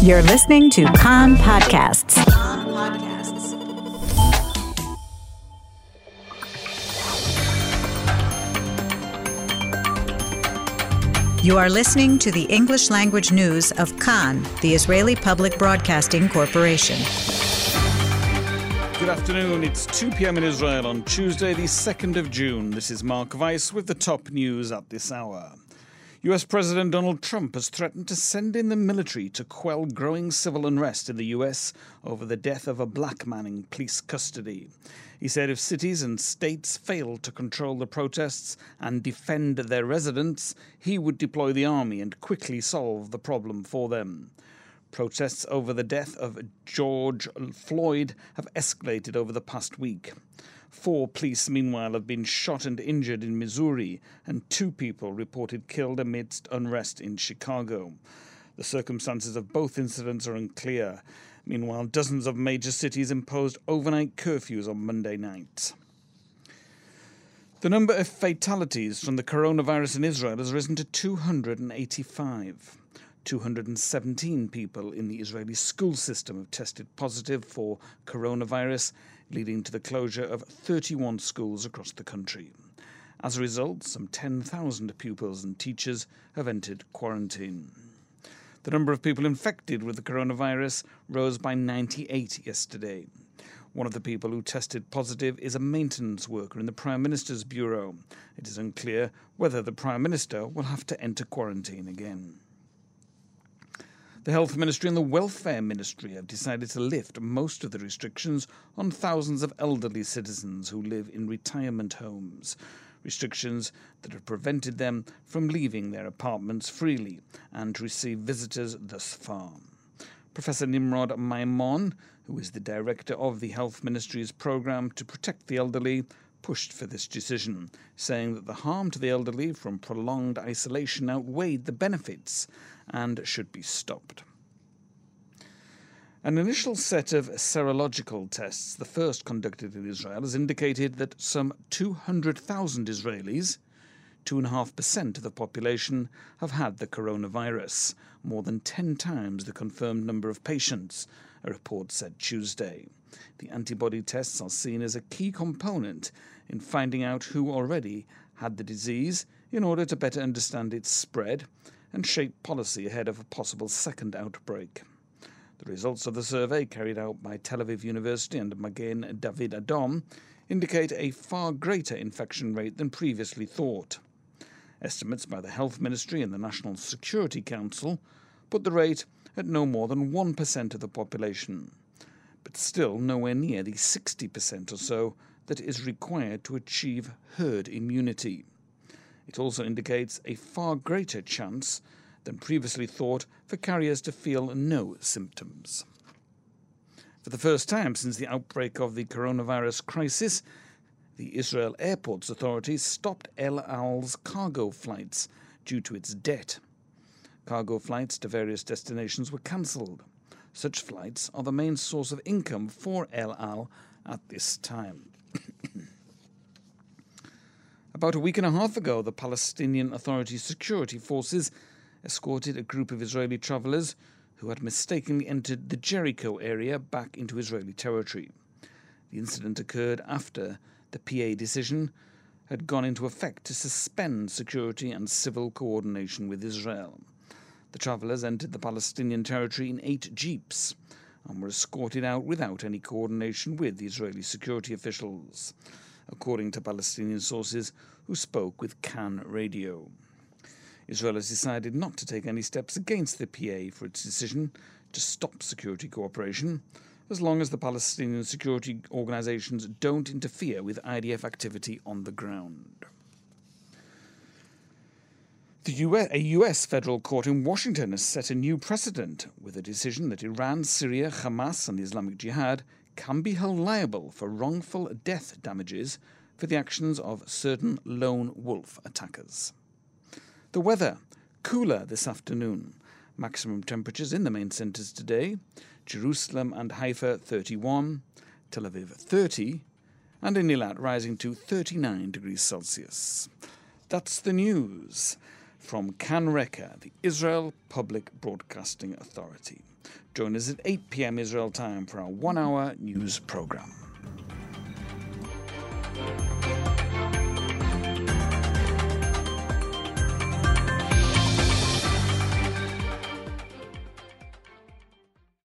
You're listening to Kan Podcasts. You are listening to the English language news of Kan, the Israeli Public Broadcasting Corporation. Good afternoon. It's 2 p.m. in Israel on Tuesday, the 2nd of June. This is Mark Weiss with the top news at this hour. US President Donald Trump has threatened to send in the military to quell growing civil unrest in the US over the death of a black man in police custody. He said if cities and states fail to control the protests and defend their residents, he would deploy the army and quickly solve the problem for them. Protests over the death of George Floyd have escalated over the past week. Four police, meanwhile, have been shot and injured in Missouri, and two people reported killed amidst unrest in Chicago. The circumstances of both incidents are unclear. Meanwhile, dozens of major cities imposed overnight curfews on Monday night. The number of fatalities from the coronavirus in Israel has risen to 285. 217 people in the Israeli school system have tested positive for coronavirus, leading to the closure of 31 schools across the country. As a result, some 10,000 pupils and teachers have entered quarantine. The number of people infected with the coronavirus rose by 98 yesterday. One of the people who tested positive is a maintenance worker in the Prime Minister's Bureau. It is unclear whether the Prime Minister will have to enter quarantine again. The Health Ministry and the Welfare Ministry have decided to lift most of the restrictions on thousands of elderly citizens who live in retirement homes. Restrictions that have prevented them from leaving their apartments freely and to receive visitors thus far. Professor Nimrod Maimon, who is the director of the Health Ministry's programme to protect the elderly, pushed for this decision, saying that the harm to the elderly from prolonged isolation outweighed the benefits and should be stopped. An initial set of serological tests, the first conducted in Israel, has indicated that some 200,000 Israelis, 2.5% of the population, have had the coronavirus, more than 10 times the confirmed number of patients, a report said Tuesday. The antibody tests are seen as a key component in finding out who already had the disease in order to better understand its spread and shape policy ahead of a possible second outbreak. The results of the survey carried out by Tel Aviv University and Magen David Adom indicate a far greater infection rate than previously thought. Estimates by the Health Ministry and the National Security Council put the rate at no more than 1% of the population, but still nowhere near the 60% or so that is required to achieve herd immunity. It also indicates a far greater chance than previously thought for carriers to feel no symptoms. For the first time since the outbreak of the coronavirus crisis, the Israel Airports Authority stopped El Al's cargo flights due to its debt. Cargo flights to various destinations were cancelled. Such flights are the main source of income for El Al at this time. About a week and a half ago, the Palestinian Authority security forces escorted a group of Israeli travelers who had mistakenly entered the Jericho area back into Israeli territory. The incident occurred after the PA decision had gone into effect to suspend security and civil coordination with Israel. The travelers entered the Palestinian territory in eight jeeps and were escorted out without any coordination with the Israeli security officials according to Palestinian sources who spoke with Kan Radio. Israel has decided not to take any steps against the PA for its decision to stop security cooperation, as long as the Palestinian security organizations don't interfere with IDF activity on the ground. US, a US federal court in Washington has set a new precedent with a decision that Iran, Syria, Hamas, and the Islamic Jihad can be held liable for wrongful death damages for the actions of certain lone wolf attackers. The weather cooler this afternoon. Maximum temperatures in the main centres today Jerusalem and Haifa 31, Tel Aviv 30, and in Eilat rising to 39 degrees Celsius. That's the news from Kan Reka, the Israel Public Broadcasting Authority. Join us at 8 p.m. Israel time for our one hour news program.